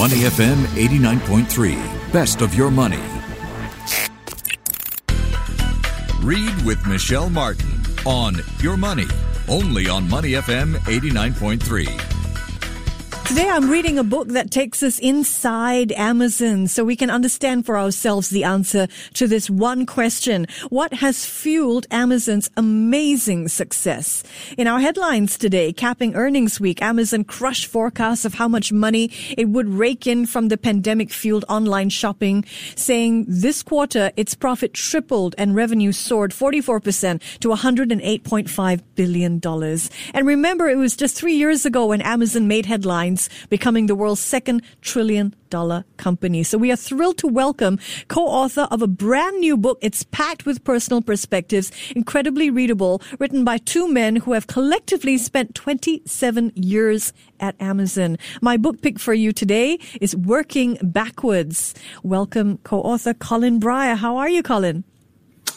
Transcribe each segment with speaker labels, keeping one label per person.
Speaker 1: Money FM 89.3. Best of your money. Read with Michelle Martin on Your Money, only on Money FM 89.3.
Speaker 2: Today I'm reading a book that takes us inside Amazon so we can understand for ourselves the answer to this one question. What has fueled Amazon's amazing success? In our headlines today, capping earnings week, Amazon crushed forecasts of how much money it would rake in from the pandemic fueled online shopping, saying this quarter its profit tripled and revenue soared 44% to $108.5 billion. And remember, it was just three years ago when Amazon made headlines becoming the world's second trillion dollar company. So we are thrilled to welcome co-author of a brand new book. It's packed with personal perspectives, incredibly readable, written by two men who have collectively spent 27 years at Amazon. My book pick for you today is Working Backwards. Welcome co-author Colin Bryar. How are you, Colin?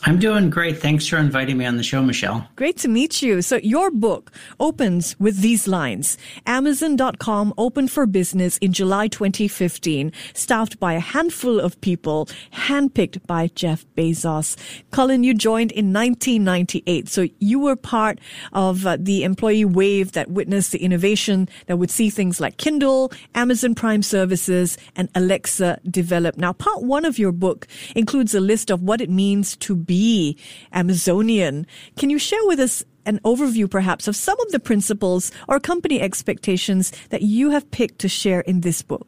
Speaker 3: I'm doing great. Thanks for inviting me on the show, Michelle.
Speaker 2: Great to meet you. So your book opens with these lines. Amazon.com opened for business in July 2015, staffed by a handful of people, handpicked by Jeff Bezos. Colin, you joined in 1998. So you were part of uh, the employee wave that witnessed the innovation that would see things like Kindle, Amazon Prime Services, and Alexa develop. Now, part one of your book includes a list of what it means to be Amazonian. Can you share with us an overview perhaps of some of the principles or company expectations that you have picked to share in this book?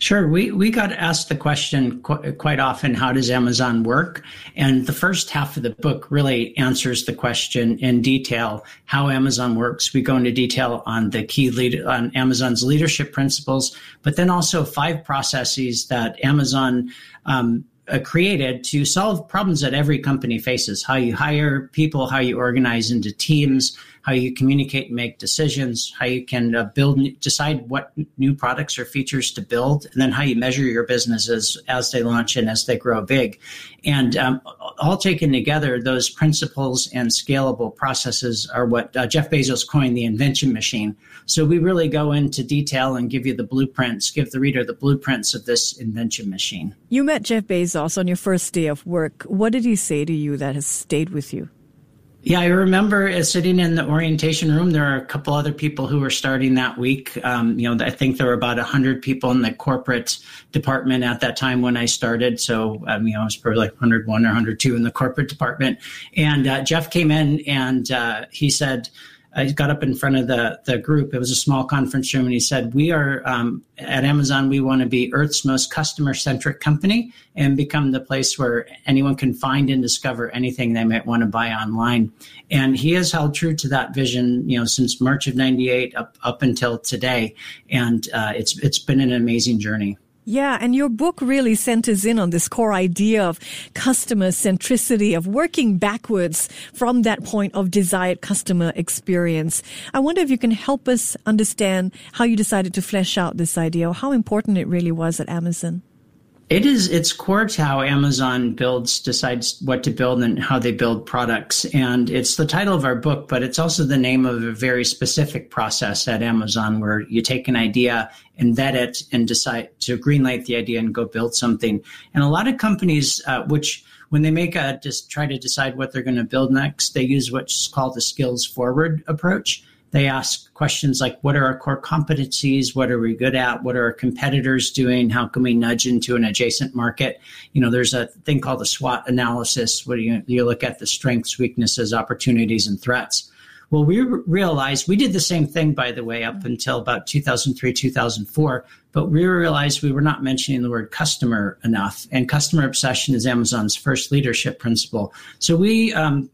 Speaker 3: Sure. We, we got asked the question qu- quite often how does Amazon work? And the first half of the book really answers the question in detail how Amazon works. We go into detail on the key lead on Amazon's leadership principles, but then also five processes that Amazon um, Uh, created to solve problems that every company faces how you hire people, how you organize into teams, how you communicate and make decisions, how you can uh, build, decide what new products or features to build, and then how you measure your businesses as they launch and as they grow big. And um, all taken together, those principles and scalable processes are what uh, Jeff Bezos coined the invention machine. So we really go into detail and give you the blueprints, give the reader the blueprints of this invention machine.
Speaker 2: You met Jeff Bezos on your first day of work. What did he say to you that has stayed with you?
Speaker 3: Yeah, I remember uh, sitting in the orientation room. There are a couple other people who were starting that week. Um, you know, I think there were about hundred people in the corporate department at that time when I started. So, um, you know, I was probably like 101 or 102 in the corporate department. And uh, Jeff came in and uh, he said, I got up in front of the the group. It was a small conference room, and he said, "We are um, at Amazon. We want to be Earth's most customer centric company and become the place where anyone can find and discover anything they might want to buy online." And he has held true to that vision, you know, since March of '98 up up until today, and uh, it's it's been an amazing journey.
Speaker 2: Yeah, and your book really centers in on this core idea of customer centricity, of working backwards from that point of desired customer experience. I wonder if you can help us understand how you decided to flesh out this idea or how important it really was at Amazon.
Speaker 3: It is it's core to how Amazon builds, decides what to build and how they build products. And it's the title of our book, but it's also the name of a very specific process at Amazon where you take an idea and vet it and decide to greenlight the idea and go build something. And a lot of companies, uh, which when they make a just try to decide what they're going to build next, they use what's called the skills forward approach. They ask questions like, what are our core competencies? What are we good at? What are our competitors doing? How can we nudge into an adjacent market? You know, there's a thing called the SWOT analysis where you, you look at the strengths, weaknesses, opportunities, and threats. Well, we realized we did the same thing, by the way, up until about 2003, 2004, but we realized we were not mentioning the word customer enough. And customer obsession is Amazon's first leadership principle. So we um,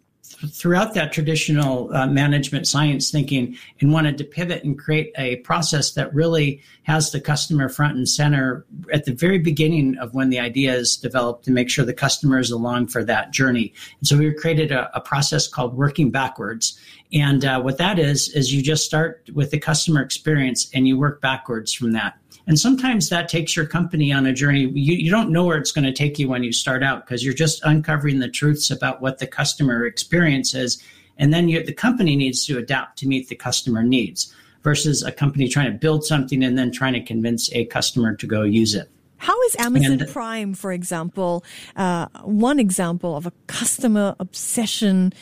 Speaker 3: throughout that traditional uh, management science thinking and wanted to pivot and create a process that really has the customer front and center at the very beginning of when the idea is developed to make sure the customer is along for that journey. And so we created a, a process called working backwards. And uh, what that is, is you just start with the customer experience and you work backwards from that. And sometimes that takes your company on a journey. You, you don't know where it's going to take you when you start out because you're just uncovering the truths about what the customer experience is. And then you, the company needs to adapt to meet the customer needs versus a company trying to build something and then trying to convince a customer to go use it.
Speaker 2: How is Amazon and, Prime, for example, uh, one example of a customer obsession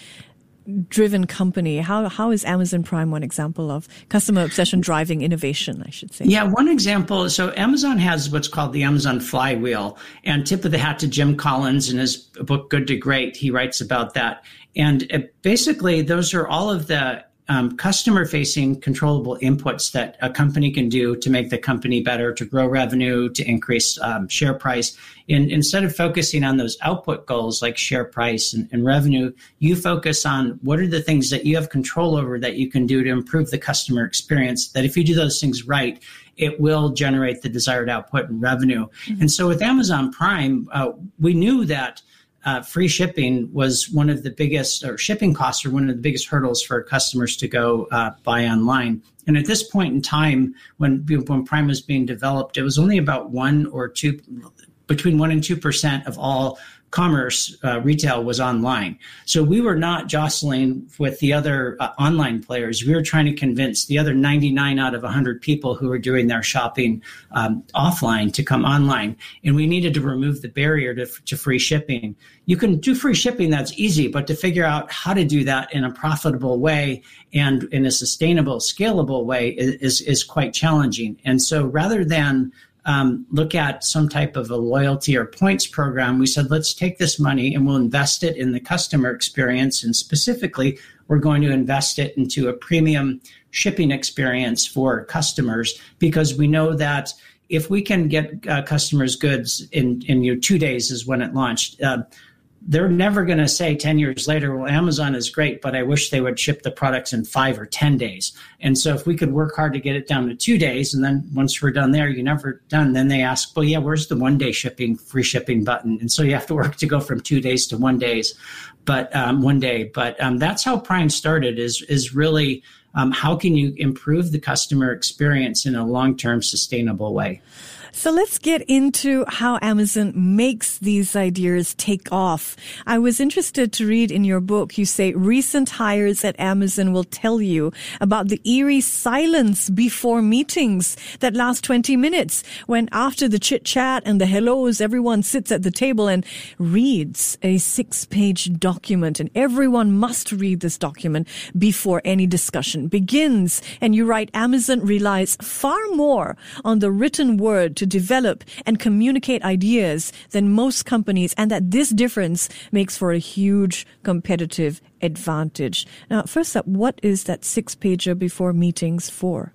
Speaker 2: driven company? How, how is Amazon Prime one example of customer obsession driving innovation, I should say?
Speaker 3: Yeah, one example. So Amazon has what's called the Amazon flywheel. And tip of the hat to Jim Collins in his book, Good to Great, he writes about that. And it, basically, those are all of the um, customer facing controllable inputs that a company can do to make the company better, to grow revenue, to increase um, share price. And instead of focusing on those output goals like share price and, and, revenue, you focus on what are the things that you have control over that you can do to improve the customer experience. That if you do those things right, it will generate the desired output and revenue. Mm-hmm. And so with Amazon Prime, uh, we knew that uh, free shipping was one of the biggest, or shipping costs are one of the biggest hurdles for customers to go uh, buy online. And at this point in time, when when Prime was being developed, it was only about one or two, between one and two percent of all commerce uh, retail was online. So we were not jostling with the other uh, online players. We were trying to convince the other 99 out of 100 people who were doing their shopping um, offline to come online. And we needed to remove the barrier to, to free shipping. You can do free shipping, that's easy, but to figure out how to do that in a profitable way and in a sustainable, scalable way is, is, is quite challenging. And so rather than um, look at some type of a loyalty or points program, we said, let's take this money and we'll invest it in the customer experience. And specifically, we're going to invest it into a premium shipping experience for customers because we know that if we can get uh, customers goods in, in you know, two days is when it launched. Uh, they're never going to say 10 years later, well, Amazon is great, but I wish they would ship the products in five or 10 days. And so if we could work hard to get it down to two days, and then once we're done there, you're never done, then they ask, well, yeah, where's the one day shipping, free shipping button? And so you have to work to go from two days to one days, but um, one day. But um, that's how Prime started is, is really um, how can you improve the customer experience in a long-term sustainable way?
Speaker 2: So let's get into how Amazon makes these ideas take off. I was interested to read in your book, you say recent hires at Amazon will tell you about the eerie silence before meetings that last 20 minutes when after the chit chat and the hellos, everyone sits at the table and reads a six page document and everyone must read this document before any discussion begins. And you write Amazon relies far more on the written word to to develop and communicate ideas than most companies and that this difference makes for a huge competitive advantage. Now, first up, what is that six pager before meetings for?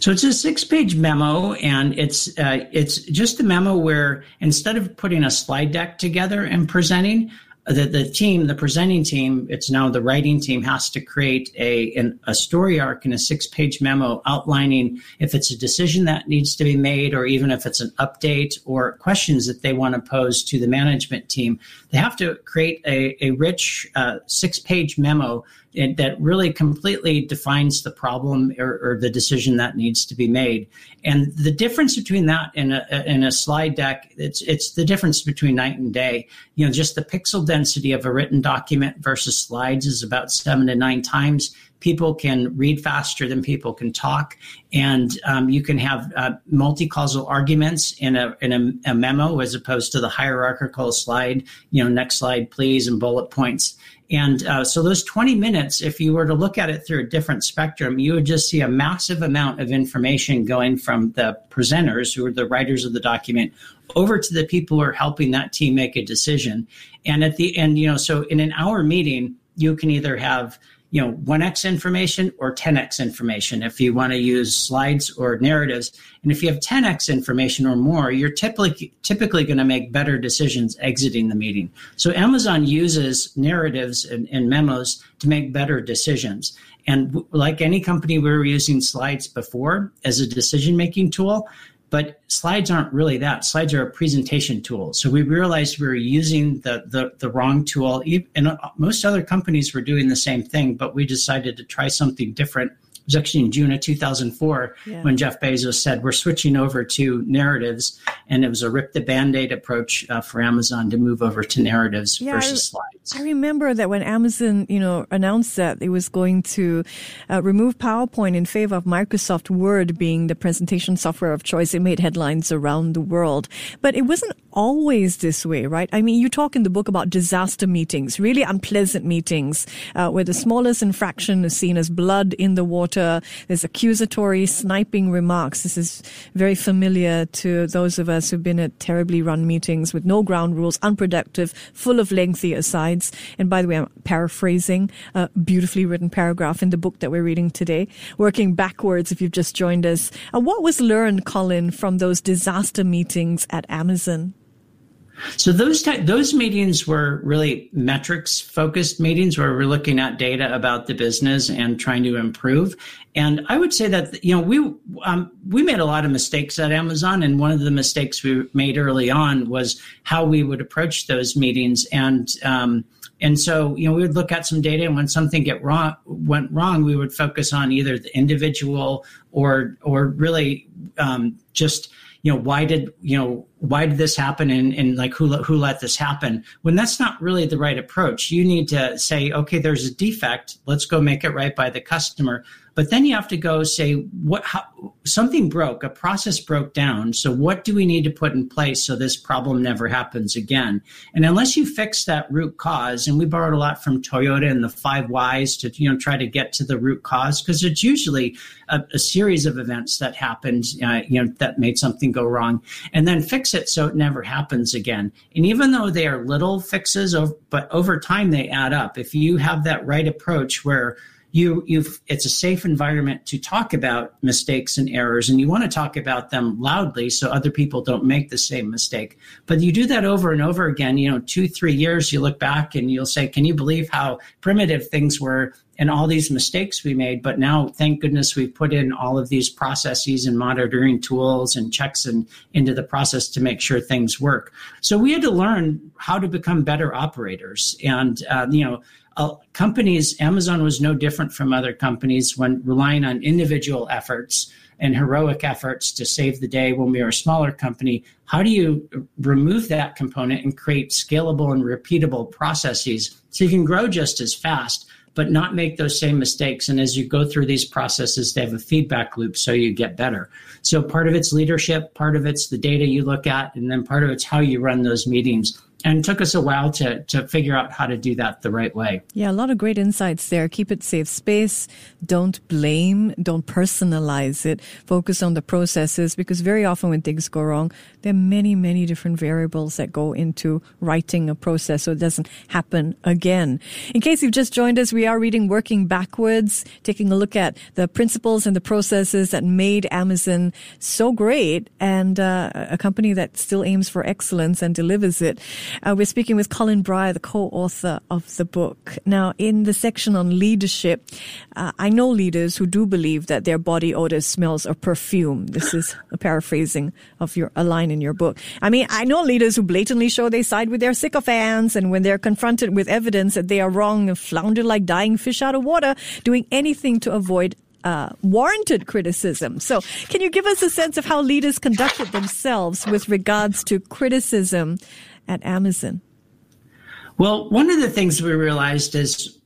Speaker 3: So it's a six-page memo, and it's uh, it's just a memo where instead of putting a slide deck together and presenting, the, the team, the presenting team, it's now the writing team has to create a, an, a story arc and a six page memo outlining if it's a decision that needs to be made or even if it's an update or questions that they want to pose to the management team. They have to create a, a rich uh, six page memo that really completely defines the problem or, or, the decision that needs to be made. And the difference between that and a, in a slide deck, it's it's the difference between night and day. You know, just the pixel density of a written document versus slides is about seven to nine times. People can read faster than people can talk, and um, you can have uh, multi-causal arguments in a in a, a memo as opposed to the hierarchical slide. You know, next slide, please, and bullet points and uh, so those 20 minutes, if you were to look at it through a different spectrum, you would just see a massive amount of information going from the presenters, who are the writers of the document, over to the people who are helping that team make a decision. And at the end, you know, so in an hour meeting, you can either have you know 1x information or 10x information. If you want to use slides or narratives and if you have 10x information or more you're typically typically going to make better decisions exiting the meeting. So amazon uses narratives and, and memos to make better decisions. And like any company we were using slides before as a decision making tool but slides aren't really that. Slides are a presentation tool. So we realized we were using the, the, the wrong tool. And uh, most other companies were doing the same thing, but we decided to try something different was actually in June of 2004 yeah. when Jeff Bezos said, We're switching over to narratives. And it was a rip the band aid approach uh, for Amazon to move over to narratives yeah, versus I, slides.
Speaker 2: I remember that when Amazon, you know, announced that it was going to uh, remove PowerPoint in favor of Microsoft Word being the presentation software of choice, it made headlines around the world. But it wasn't always this way, right? I mean, you talk in the book about disaster meetings, really unpleasant meetings, uh, where the smallest infraction is seen as blood in the water. There's accusatory, sniping remarks. This is very familiar to those of us who've been at terribly run meetings with no ground rules, unproductive, full of lengthy asides. And by the way, I'm paraphrasing a beautifully written paragraph in the book that we're reading today, working backwards if you've just joined us. Uh, what was learned, Colin, from those disaster meetings at Amazon?
Speaker 3: So those those meetings were really metrics focused meetings where we're looking at data about the business and trying to improve. And I would say that you know we um, we made a lot of mistakes at Amazon, and one of the mistakes we made early on was how we would approach those meetings. And um, and so you know we would look at some data, and when something get wrong went wrong, we would focus on either the individual or or really um, just you know why did you know why did this happen and, and like who who let this happen? When that's not really the right approach you need to say okay there's a defect. Let's go make it right by the customer. But then you have to go say what how, something broke, a process broke down. So what do we need to put in place so this problem never happens again? And unless you fix that root cause, and we borrowed a lot from Toyota and the five whys to you know try to get to the root cause because it's usually a, a, series of events that happened, uh, you know, that made something go wrong, and then fix it so it never happens again. And even though they are little fixes, but over time they add up. If you have that right approach where you you've it's a safe environment to talk about mistakes and errors and you want to talk about them loudly so other people don't make the same mistake. But you do that over and over again you know two three years you look back and you'll say can you believe how primitive things were and all these mistakes we made? But now thank goodness we've put in all of these processes and monitoring tools and checks and into the process to make sure things work. So we had to learn how to become better operators and uh, you know companies, Amazon was no different from other companies when relying on individual efforts and heroic efforts to save the day when we were a smaller company. How do you remove that component and create scalable and repeatable processes so you can grow just as fast, but not make those same mistakes? And as you go through these processes, they have a feedback loop so you get better. So part of it's leadership, part of it's the data you look at, and then part of it's how you run those meetings and took us a while to to figure out how to do that the right way.
Speaker 2: Yeah, a lot of great insights there. Keep it safe space. Don't blame. Don't personalize it. Focus on the processes because very often when things go wrong, there are many, many different variables that go into writing a process so it doesn't happen again. In case you've just joined us, we are reading Working Backwards, taking a look at the principles and the processes that made Amazon so great and uh, a company that still aims for excellence and delivers it. Uh, we're speaking with Colin Bryar, the co-author of the book. Now, in the section on leadership, uh, I know leaders who do believe that their body odor smells of perfume. This is a paraphrasing of your a line in your book. I mean, I know leaders who blatantly show they side with their sycophants, and when they're confronted with evidence that they are wrong, and flounder like dying fish out of water, doing anything to avoid uh, warranted criticism. So, can you give us a sense of how leaders conducted themselves with regards to criticism at Amazon?
Speaker 3: Well, one of the things we realized is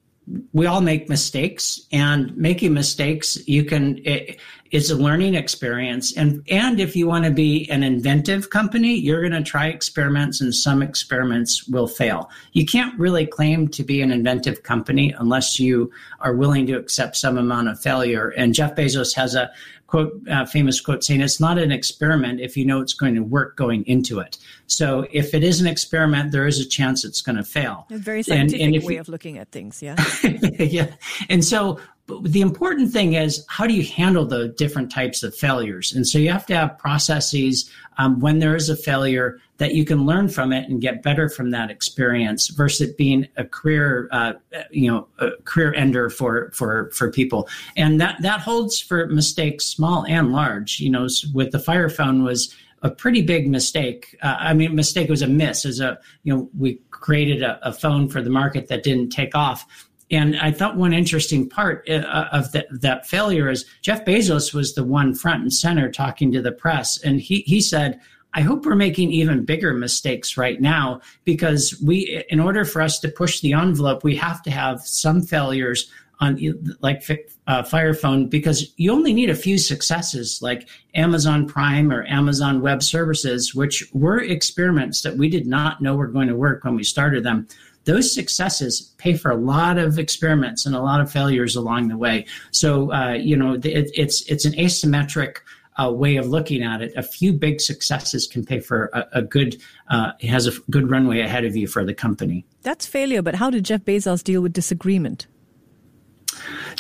Speaker 3: we all make mistakes, and making mistakes, you can. It, it's a learning experience, and and if you want to be an inventive company, you're going to try experiments, and some experiments will fail. You can't really claim to be an inventive company unless you are willing to accept some amount of failure. And Jeff Bezos has a quote, uh, famous quote saying, "It's not an experiment if you know it's going to work going into it." So if it is an experiment, there is a chance it's going to fail.
Speaker 2: A very scientific and, and way you, of looking at things, yeah.
Speaker 3: yeah, and so the important thing is how do you handle the different types of failures? And so you have to have processes um, when there is a failure that you can learn from it and get better from that experience versus it being a career, uh, you know, a career ender for, for, for people. And that, that holds for mistakes, small and large, you know, with the fire phone was, a pretty big mistake. Uh, I mean, mistake was a miss. As a you know, we created a, a, phone for the market that didn't take off, And I thought one interesting part uh, of the, that failure is Jeff Bezos was the one front and center talking to the press. And he, he said, I hope we're making even bigger mistakes right now because we, in order for us to push the envelope, we have to have some failures on like uh, Fire Phone because you only need a few successes like Amazon Prime or Amazon Web Services, which were experiments that we did not know were going to work when we started them. Those successes pay for a lot of experiments and a lot of failures along the way. So uh, you know it, it's it's an asymmetric uh, way of looking at it, a few big successes can pay for a, a good, uh, has a good runway ahead of you for the company.
Speaker 2: That's failure, but how did Jeff Bezos deal with disagreement?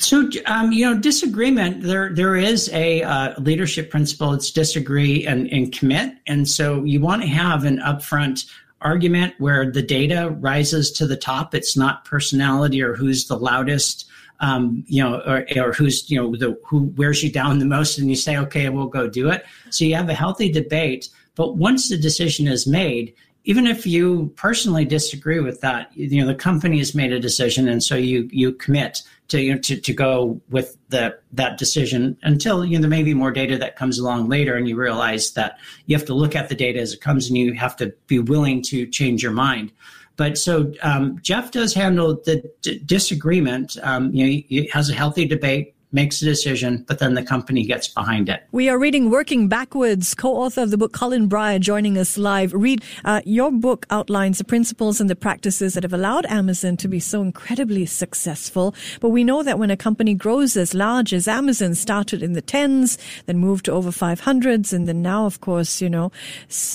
Speaker 3: So, um, you know, disagreement, there there is a uh, leadership principle. It's disagree and, and commit. And so you want to have an upfront argument where the data rises to the top. It's not personality or who's the loudest, um, you know, or, or, who's, you know, the, who wears you down the most. And you say, okay, we'll go do it. So you have a healthy debate. But once the decision is made, even if you personally disagree with that, you know the company has made a decision, and so you you commit to you know, to, to go with the that decision until you know there may be more data that comes along later, and you realize that you have to look at the data as it comes, and you have to be willing to change your mind. But so um, Jeff does handle the d- disagreement. Um, you know, he, he has a healthy debate makes a decision, but then the company gets behind it.
Speaker 2: We are reading Working Backwards, co-author of the book, Colin Bryar, joining us live. Read, uh, your book outlines the principles and the practices that have allowed Amazon to be so incredibly successful. But we know that when a company grows as large as Amazon, started in the tens, then moved to over 500s, and then now, of course, you know,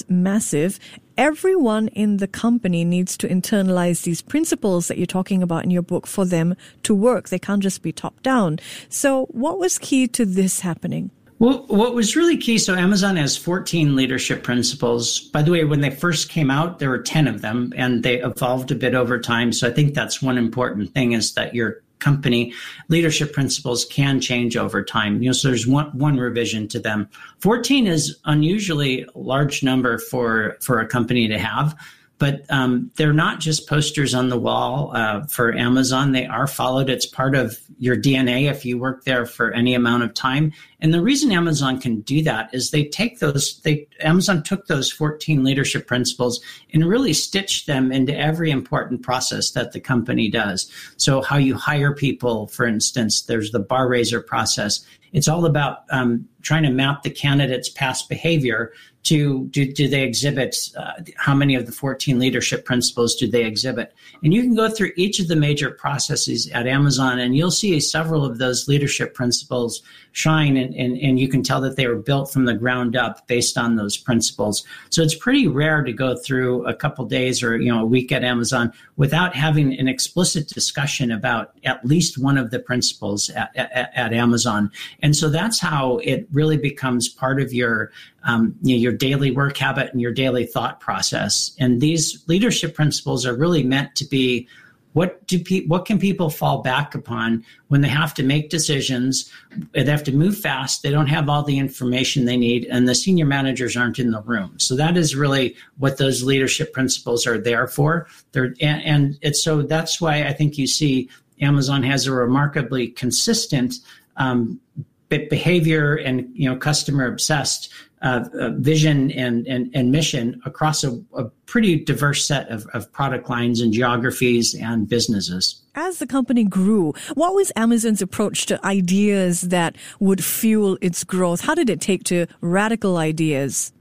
Speaker 2: massive everyone in the company needs to internalize these principles that you're talking about in your book for them to work. They can't just be top down. So what was key to this happening?
Speaker 3: Well, what was really key, so Amazon has 14 leadership principles. By the way, when they first came out, there were 10 of them and they evolved a bit over time. So I think that's one important thing is that you're company leadership principles can change over time. You know, so there's one one revision to them. 14 is unusually large number for for a company to have but um, they're not just posters on the wall uh, for Amazon. They are followed. It's part of your DNA if you work there for any amount of time. And the reason Amazon can do that is they take those. They Amazon took those 14 leadership principles and really stitched them into every important process that the company does. So how you hire people, for instance, there's the bar raiser process. It's all about um, trying to map the candidate's past behavior to do, do they exhibit uh, how many of the 14 leadership principles do they exhibit? And you can go through each of the major processes at amazon and you'll see several of those leadership principles shine and, and, and you can tell that they were built from the ground up based on those principles. So it's pretty rare to go through a couple days or you know a week at amazon without having an explicit discussion about at least one of the principles at, at, at amazon and so that's how it really becomes part of your um, you know, your daily work habit and your daily thought process. And these leadership principles are really meant to be what do pe- what can people fall back upon when they have to make decisions they have to move fast they don't have all the information they need and the senior managers aren't in the room so that is really what those leadership principles are there for They're, and, and it's so that's why i think you see amazon has a remarkably consistent um, behavior and you know customer obsessed uh, uh, vision and, and, and mission across a, a pretty diverse set of, of product lines and geographies and businesses.
Speaker 2: As the company grew, what was Amazon's approach to ideas that would fuel its growth? How did it take to radical ideas?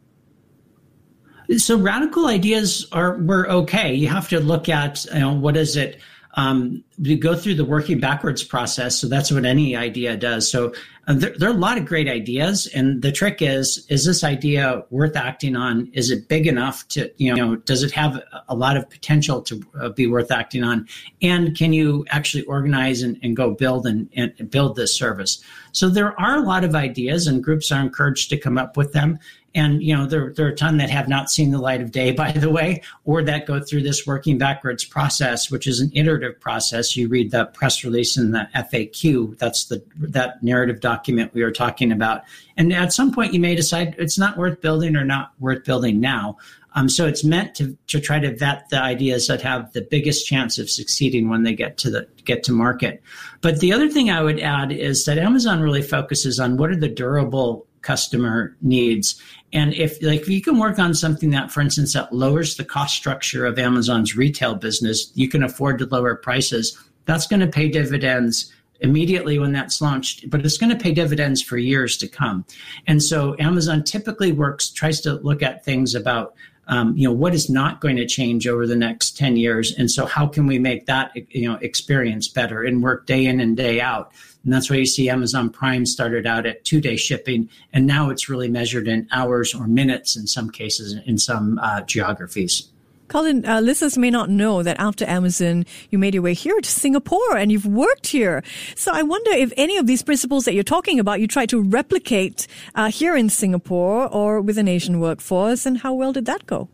Speaker 3: So radical ideas are were okay. You have to look at you know what is it um, we go through the working backwards process. So that's what any idea does. So uh, there, there, are a lot of great ideas. And the trick is, is this idea worth acting on? Is it big enough to, you know, does it have a lot of potential to uh, be worth acting on? And can you actually organize and, and go build and, and build this service? So there are a lot of ideas and groups are encouraged to come up with them and you know there, there are a ton that have not seen the light of day by the way or that go through this working backwards process which is an iterative process you read the press release and the faq that's the that narrative document document we were talking about. And at some point, you may decide it's not worth building or not worth building now. Um, so it's meant to, to try to vet the ideas that have the biggest chance of succeeding when they get to the get to market. But the other thing I would add is that Amazon really focuses on what are the durable customer needs. And if like if you can work on something that, for instance, that lowers the cost structure of Amazon's retail business, you can afford to lower prices. That's going to pay dividends immediately when that's launched, but it's going to pay dividends for years to come. And so Amazon typically works, tries to look at things about um, you know what is not going to change over the next 10 years and so how can we make that you know experience better and work day in and day out and that's why you see amazon prime started out at two day shipping and now it's really measured in hours or minutes in some cases in some uh, geographies
Speaker 2: Colin, uh, listeners may not know that after Amazon, you made your way here to Singapore and you've worked here. So I wonder if any of these principles that you're talking about, you try to replicate uh, here in Singapore or with an Asian workforce, and how well did that go?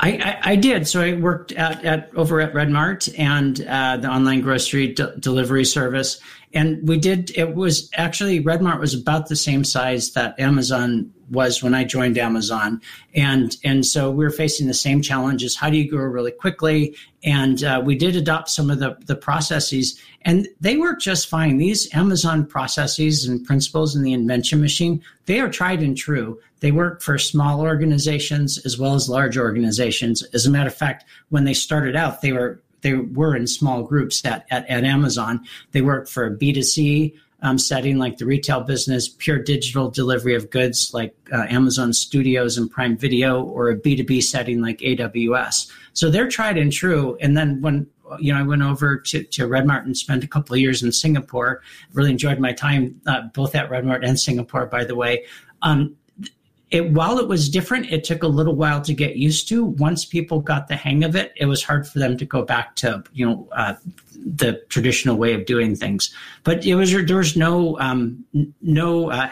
Speaker 3: I, I, I, did. So I worked at, at over at Redmart and uh, the online grocery delivery service, and we did. It was actually Redmart was about the same size that Amazon was when I joined Amazon, and and so we were facing the same challenges. How do you grow really quickly? And uh, we did adopt some of the the processes, and they work just fine. These Amazon processes and principles in the invention machine, they are tried and true. They work for small organizations as well as large organizations. As a matter of fact, when they started out, they were they were in small groups at, at, at Amazon. They work for a B2C um, setting like the retail business, pure digital delivery of goods like uh, Amazon Studios and Prime Video, or a B2B setting like AWS. So they're tried and true. And then when you know, I went over to, to Redmart and spent a couple of years in Singapore. Really enjoyed my time uh, both at Redmart and Singapore, by the way. Um, it, while it was different, it took a little while to get used to. Once people got the hang of it, it was hard for them to go back to you know uh, the traditional way of doing things. But it was there was no um, no uh,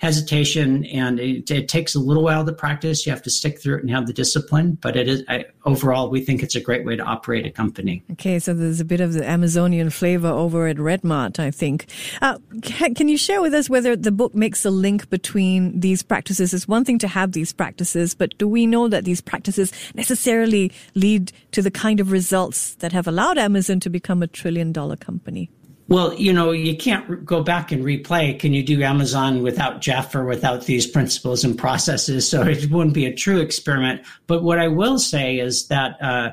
Speaker 3: hesitation and it, it, takes a little while to practice. You have to stick through it and have the discipline. But it is I, overall, we think it's a great way to operate a company.
Speaker 2: Okay, so there's a bit of the Amazonian flavor over at Redmart, I think. Uh, can, you share with us whether the book makes a link between these practices? It's one thing to have these practices, but do we know that these practices necessarily lead to the kind of results that have allowed Amazon to become a trillion dollar company?
Speaker 3: Well, you know, you can't go back and replay. Can you do Amazon without Jeff or without these principles and processes? So it wouldn't be a true experiment. But what I will say is that, uh,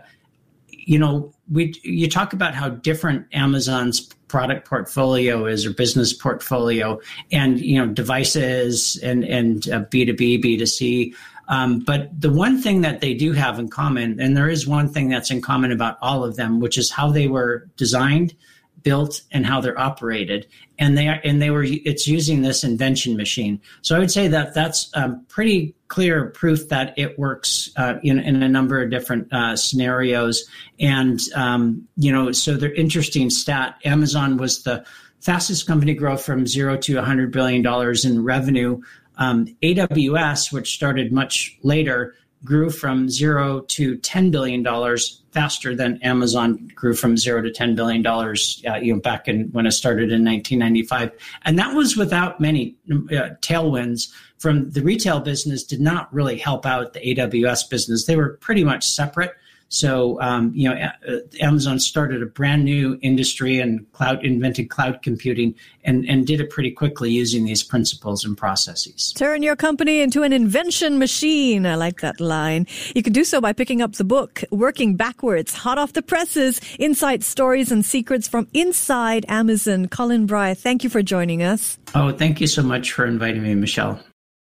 Speaker 3: you know, we you talk about how different Amazon's product portfolio is or business portfolio, and you know, devices and and uh, B two B, B two C. Um, but the one thing that they do have in common, and there is one thing that's in common about all of them, which is how they were designed built and how they're operated. And they are and they were it's using this invention machine. So i would say that that's um, pretty clear proof that it works uh, in, in a number of different uh, scenarios. And um, you know so they're interesting stat. Amazon was the fastest company growth from zero to 100 billion dollars in revenue. Um, aws which started much later grew from zero to $10 billion faster than Amazon grew from zero to $10 billion, uh, you know, back in when it started in 1995. And that was without many uh, tailwinds from the retail business did not really help out the AWS business. They were pretty much separate. So, um, you know, uh, Amazon started a brand new industry and cloud invented cloud computing and, and did it pretty quickly using these principles and processes.
Speaker 2: Turn your company into an invention machine. I like that line. You can do so by picking up the book, Working Backwards, hot off the presses, insight stories and secrets from inside Amazon. Colin Bryar, thank you for joining us.
Speaker 3: Oh, thank you so much for inviting me, Michelle.